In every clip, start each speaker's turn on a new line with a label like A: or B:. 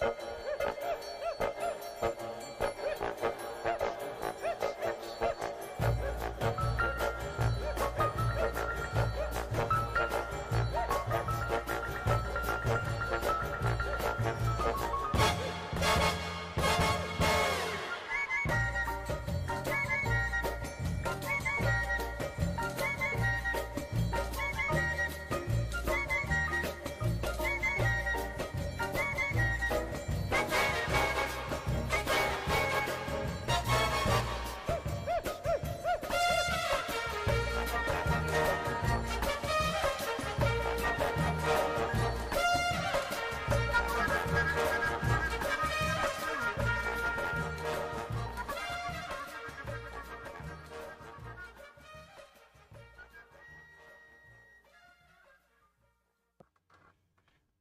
A: Bye.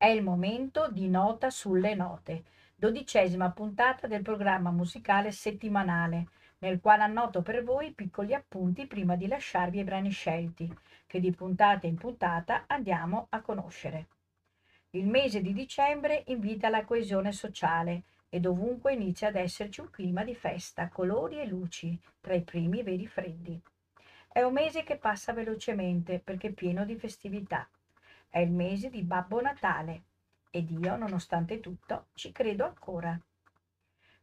A: È il momento di Nota sulle note, dodicesima puntata del programma musicale settimanale, nel quale annoto per voi piccoli appunti prima di lasciarvi i brani scelti, che di puntata in puntata andiamo a conoscere. Il mese di dicembre invita alla coesione sociale e dovunque inizia ad esserci un clima di festa, colori e luci, tra i primi veri freddi. È un mese che passa velocemente perché pieno di festività è il mese di Babbo Natale ed io, nonostante tutto, ci credo ancora.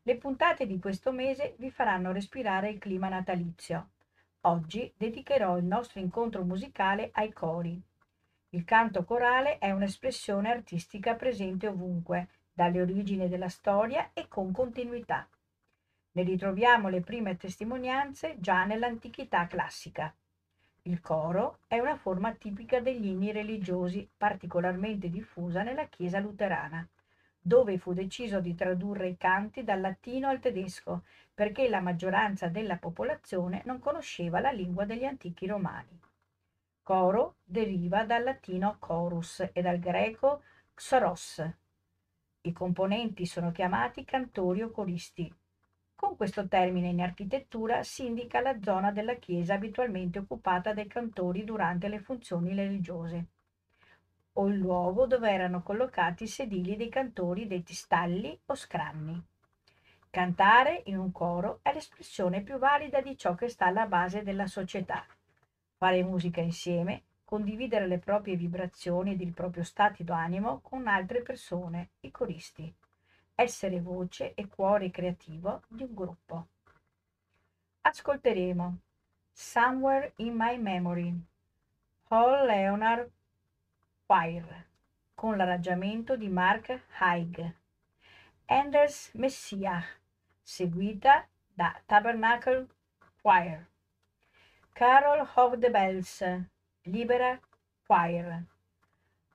A: Le puntate di questo mese vi faranno respirare il clima natalizio. Oggi dedicherò il nostro incontro musicale ai cori. Il canto corale è un'espressione artistica presente ovunque, dalle origini della storia e con continuità. Ne ritroviamo le prime testimonianze già nell'antichità classica. Il coro è una forma tipica degli inni religiosi particolarmente diffusa nella Chiesa luterana, dove fu deciso di tradurre i canti dal latino al tedesco perché la maggioranza della popolazione non conosceva la lingua degli antichi romani. Coro deriva dal latino chorus e dal greco xoros. I componenti sono chiamati cantori o coristi, con questo termine in architettura si indica la zona della chiesa abitualmente occupata dai cantori durante le funzioni religiose o il luogo dove erano collocati i sedili dei cantori detti stalli o scranni. Cantare in un coro è l'espressione più valida di ciò che sta alla base della società. Fare musica insieme, condividere le proprie vibrazioni ed il proprio stato d'animo con altre persone, i coristi essere voce e cuore creativo di un gruppo. Ascolteremo Somewhere in My Memory, Paul Leonard Choir, con l'arrangiamento di Mark Haig, Anders Messiah, seguita da Tabernacle Choir, Carol of the Bells, Libera Choir,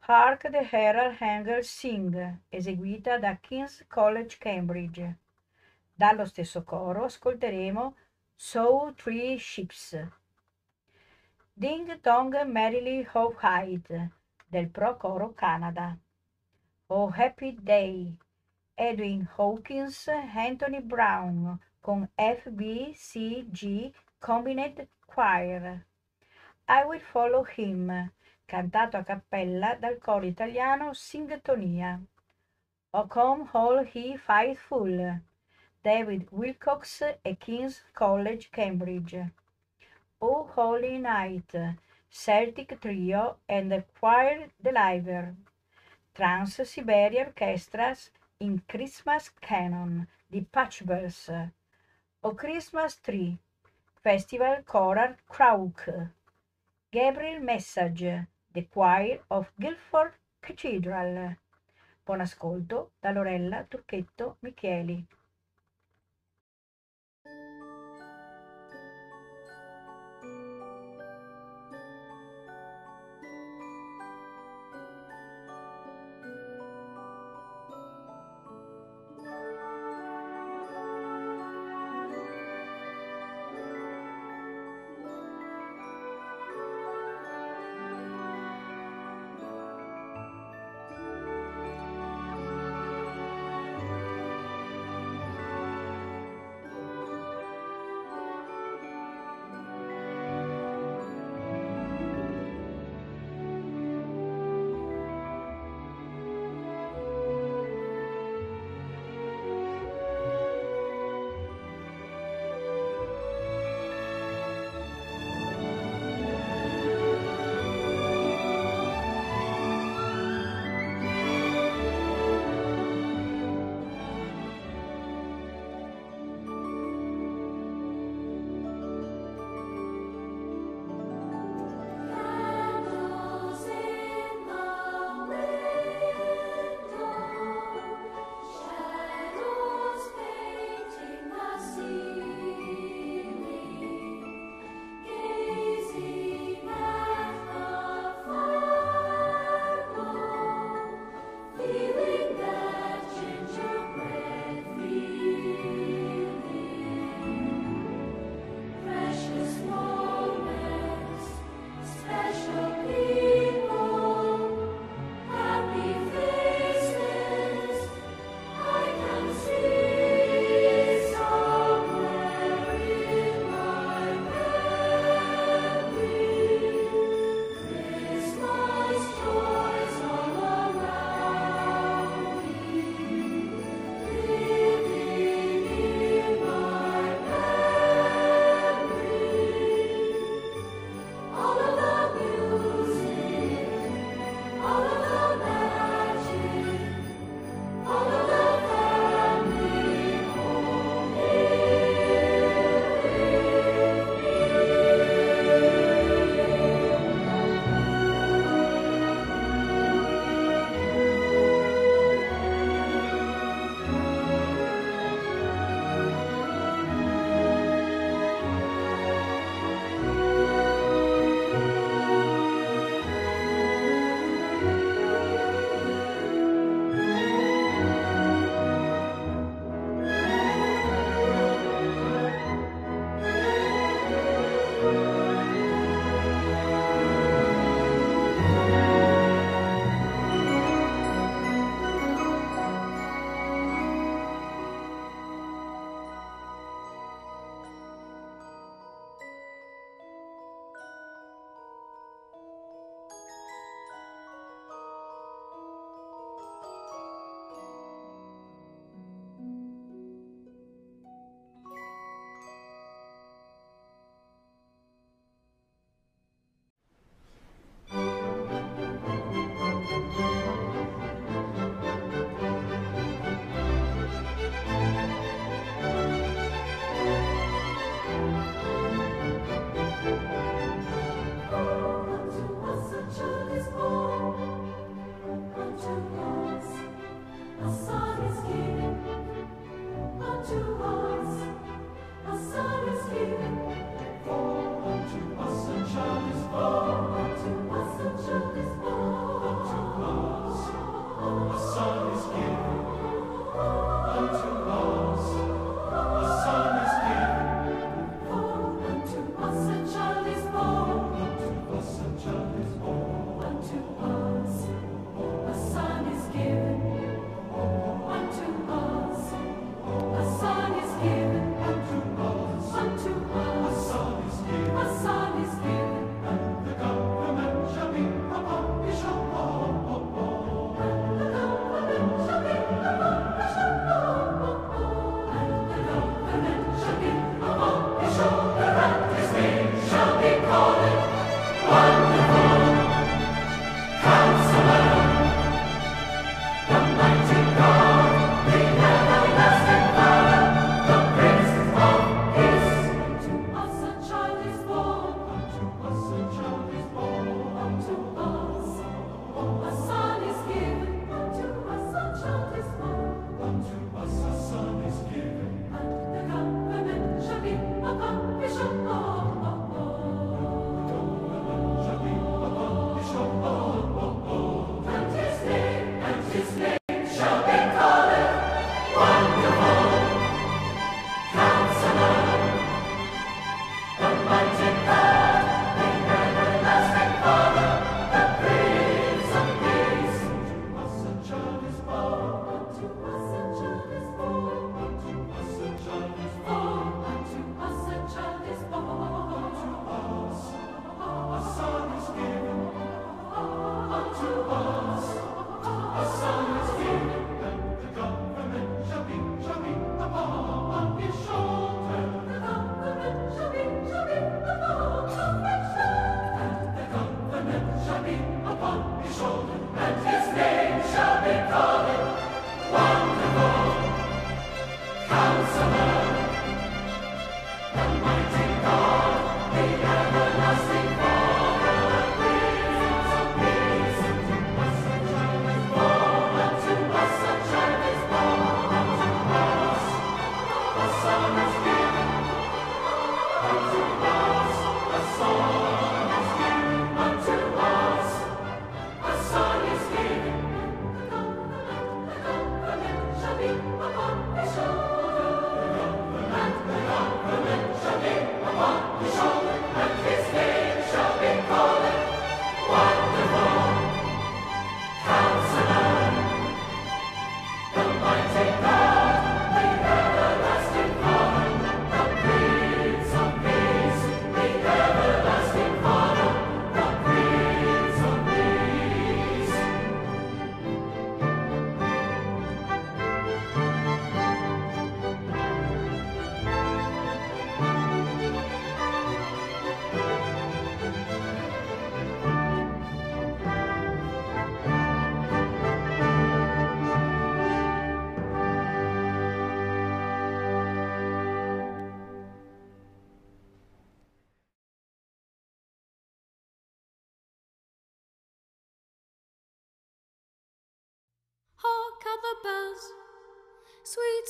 A: Hark the Herald Angels Sing, eseguita da King's College Cambridge. Dallo stesso coro ascolteremo Soul Three Ships. Ding Dong Merrily Ho Hide del Pro Coro Canada. Oh Happy Day. Edwin Hawkins, Anthony Brown con FBCG Combined Choir. I Will Follow Him cantato a cappella dal coro italiano Singtonia. O Come All He Faithful, David Wilcox e King's College Cambridge. O Holy Night, Celtic Trio and the Choir Deliver. Trans Siberia Orchestras in Christmas Canon di Patchbells. O Christmas Tree, Festival Choral Croak. Gabriel Message, The Choir of Guildford Cathedral. Buon ascolto da Lorella Turchetto Micheli.
B: name.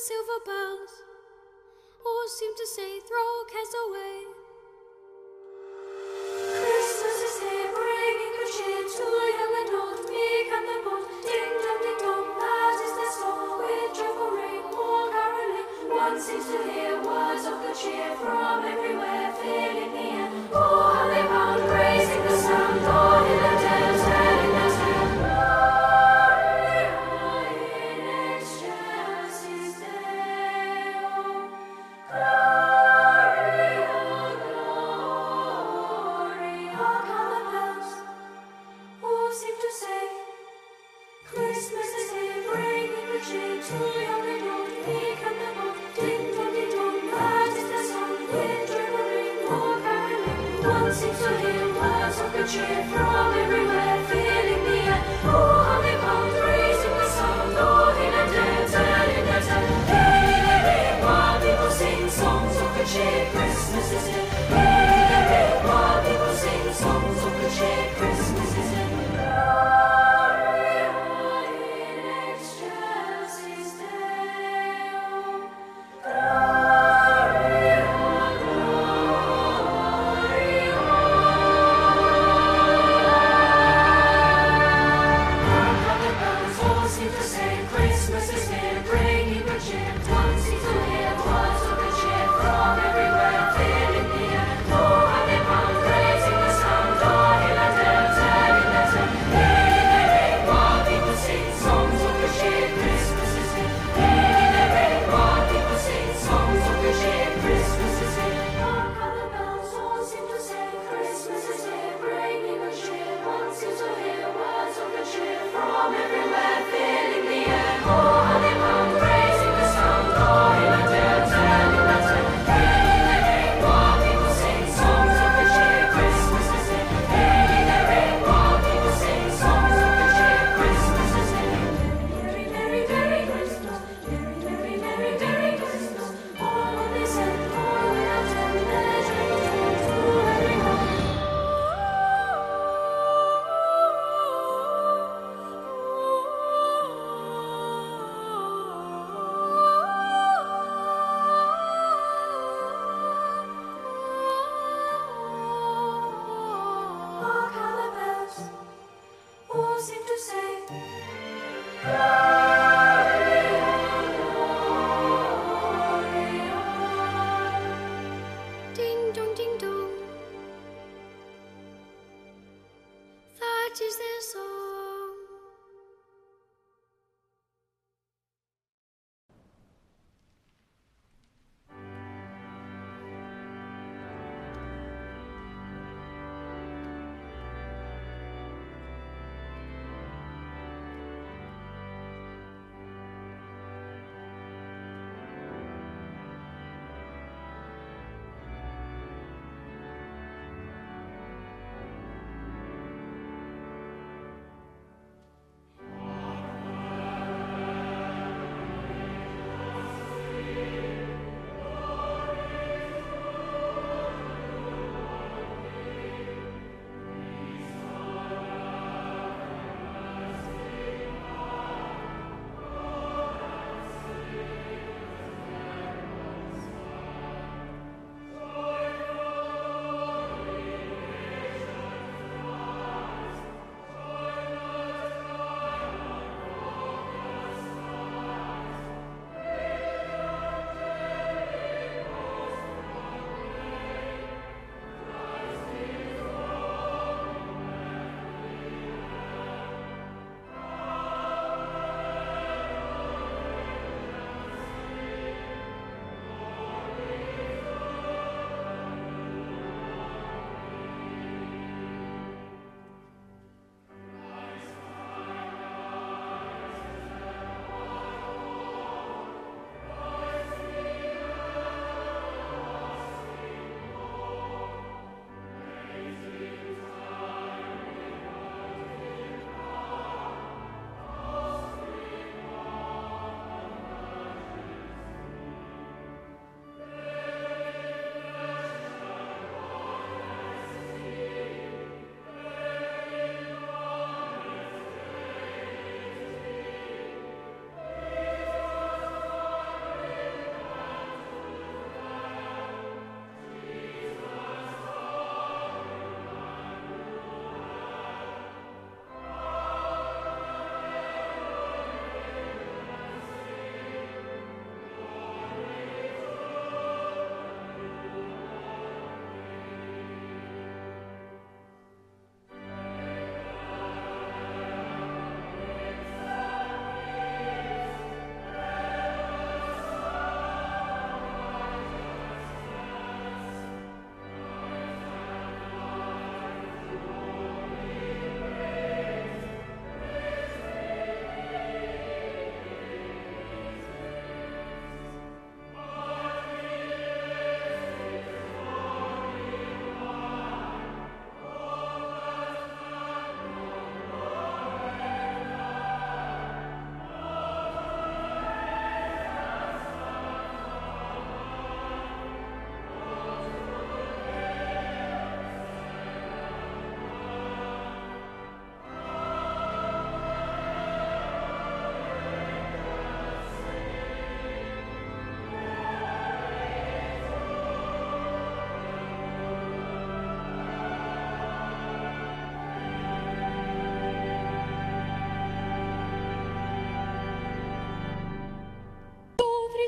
B: silver bells, all seem to say, throw cares away. Christmas is here, bringing good cheer to young and old, meek and the bold. Ding dong, ding dong, that is song. With ring, caroling, one seems to hear words of good cheer from everywhere, filling the air. you from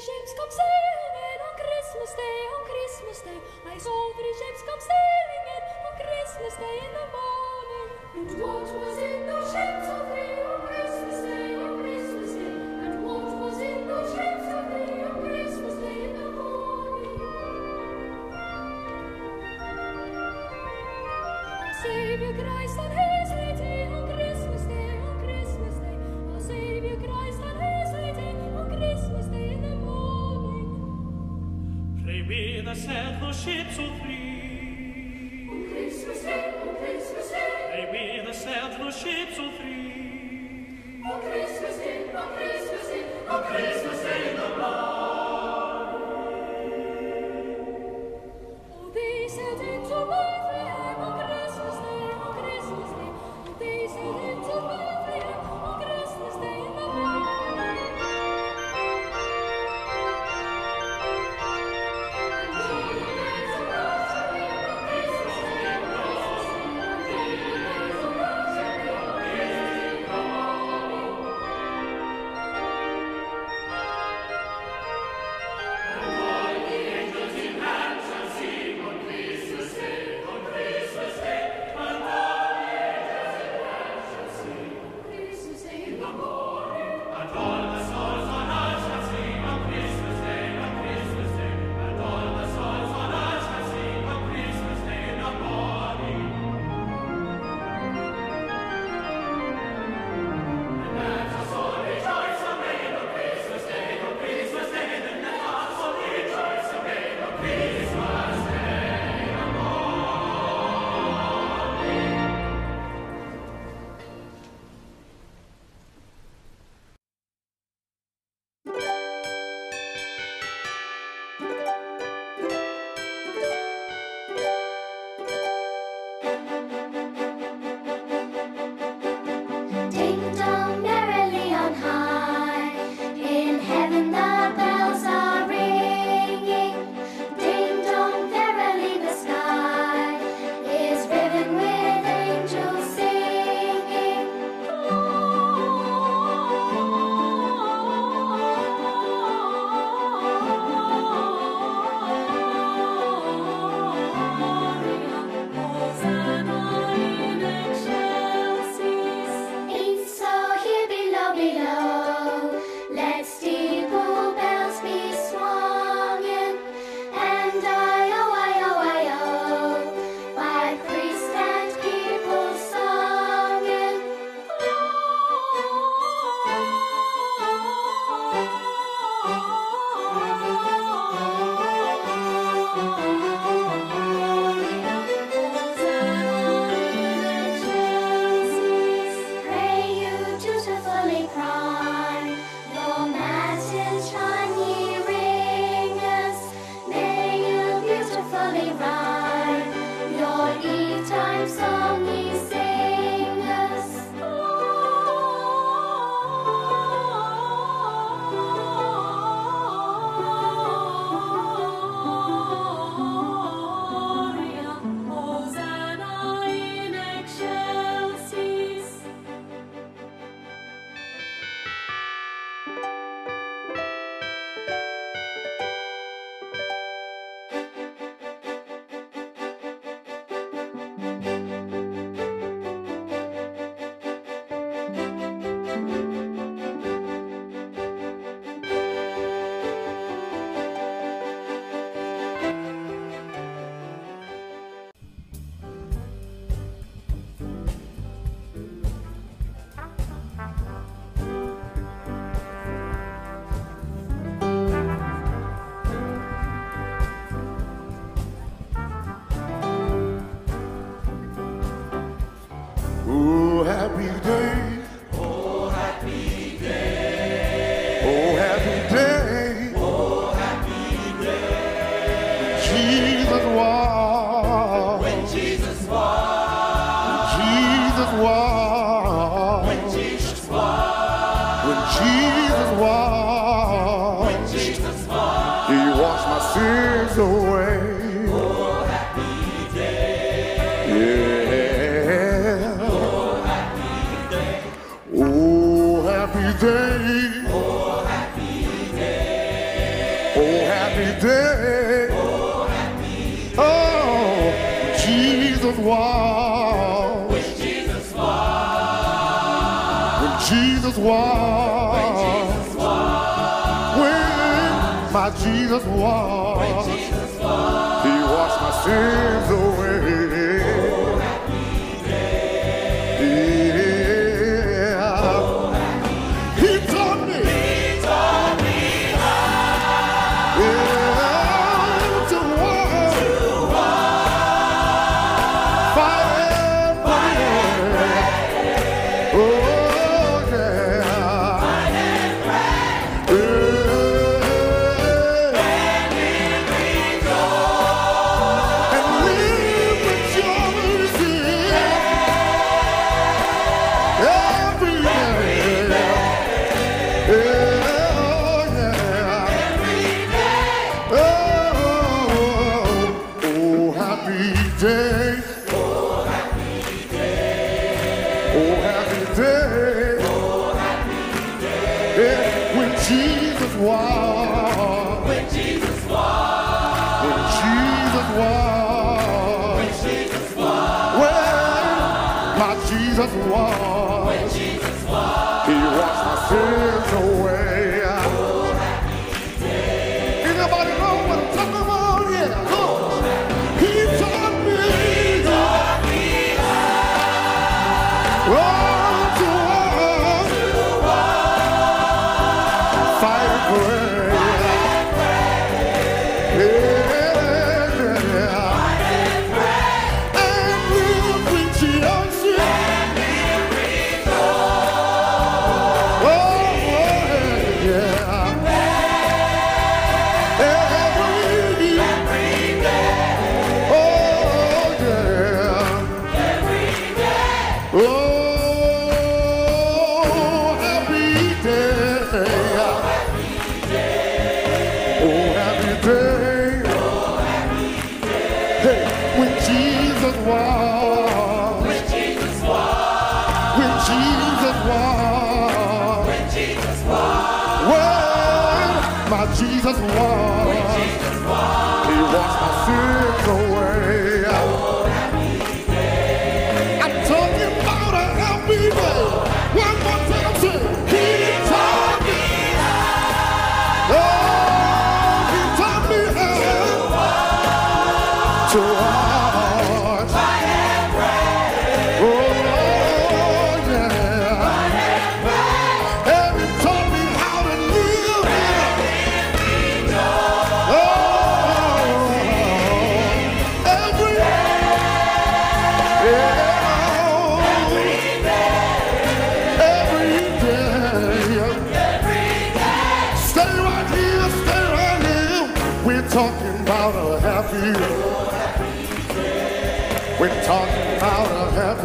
B: three ships come sailing on Christmas Day, on Christmas Day. I saw three ships come sailing in on Christmas Day in the morning. And what was in those ships?
C: said the ships
D: of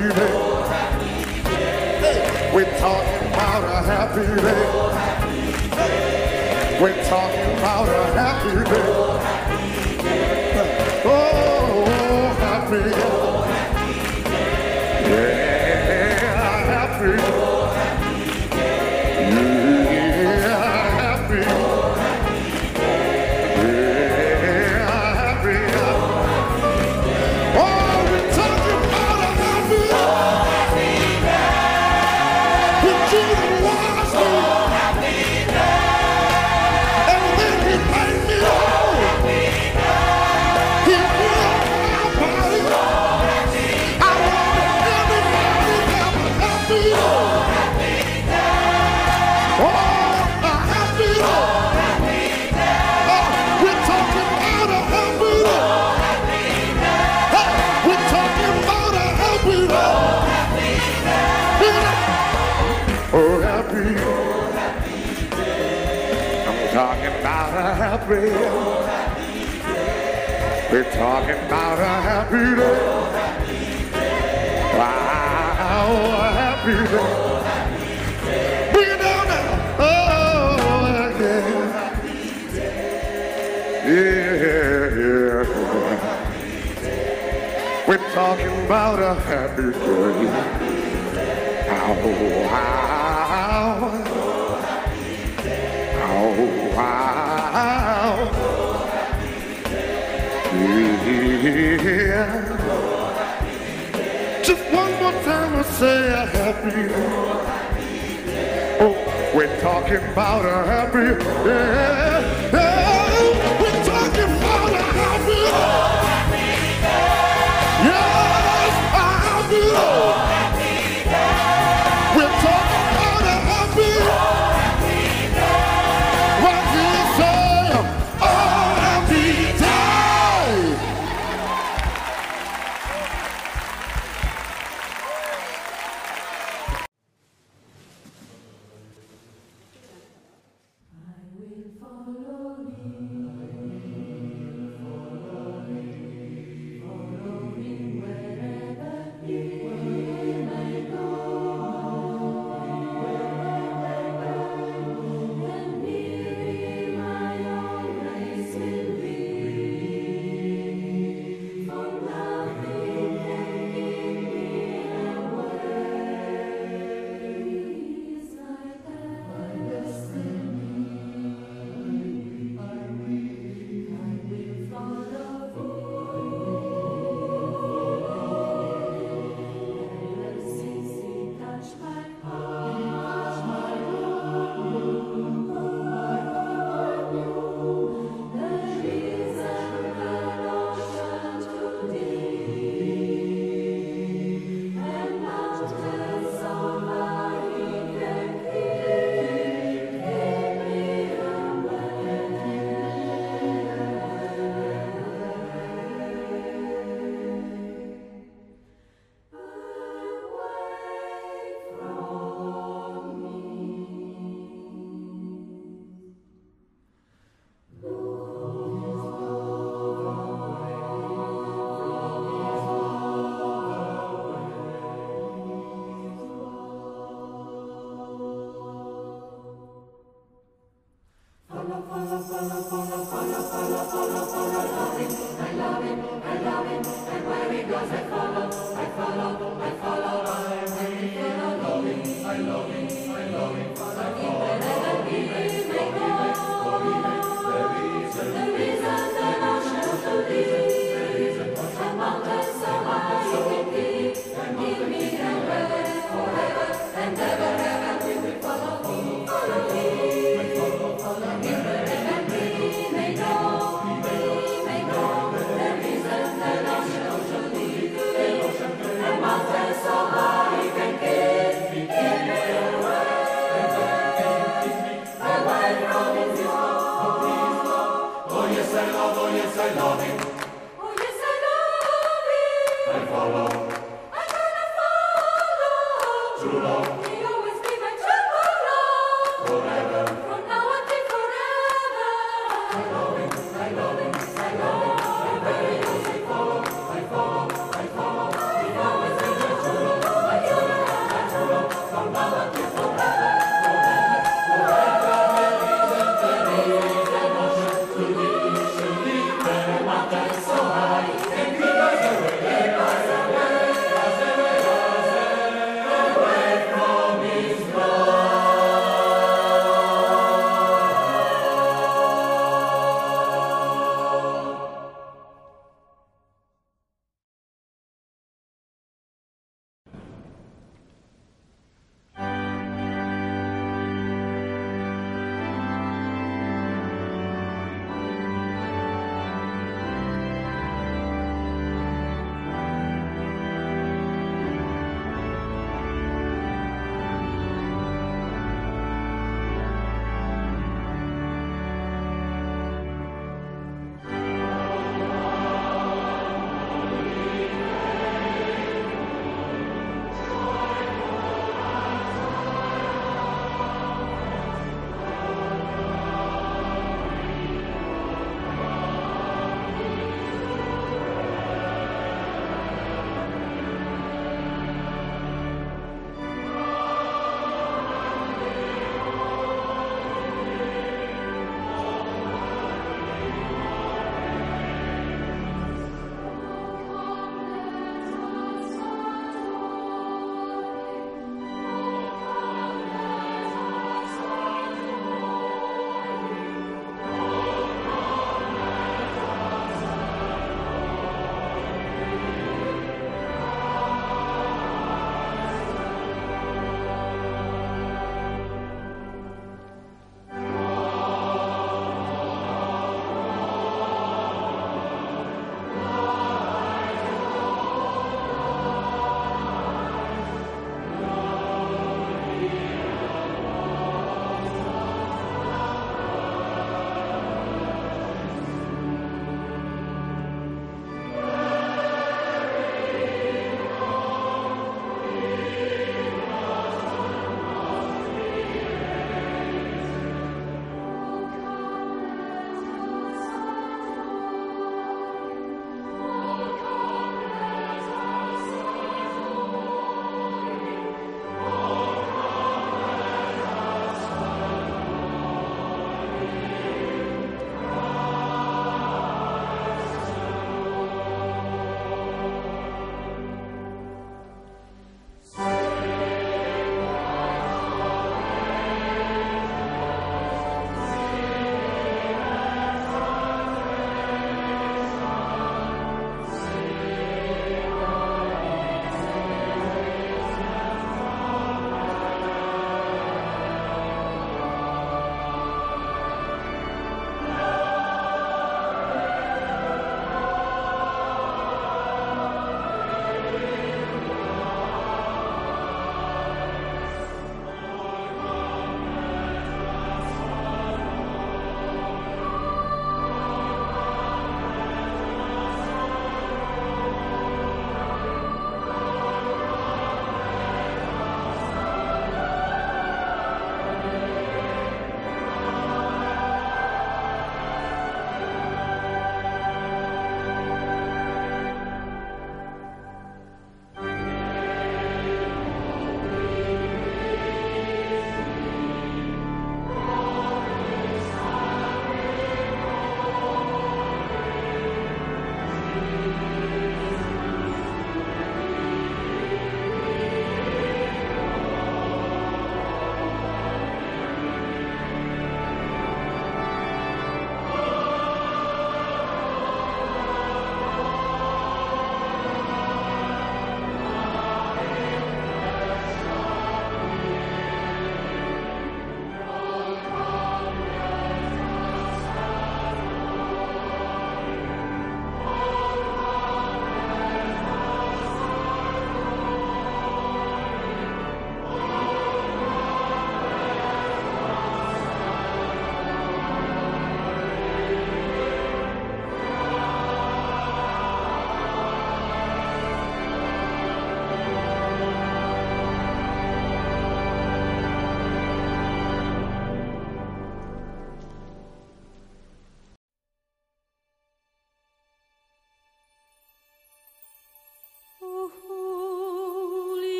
D: happy day.
E: We're talking about a happy day. Happy day. We're talking about a happy day. Oh, happy day. Oh, happy day. day. We're talking about a happy day. Oh, happy day. Wow, happy day. Bring it down now. Oh, yeah. Yeah, yeah. We're talking about a happy day. Oh, wow. here. Just one more time I say a happy.
B: Oh, we're talking about a happy. Yeah.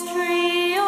B: Tree,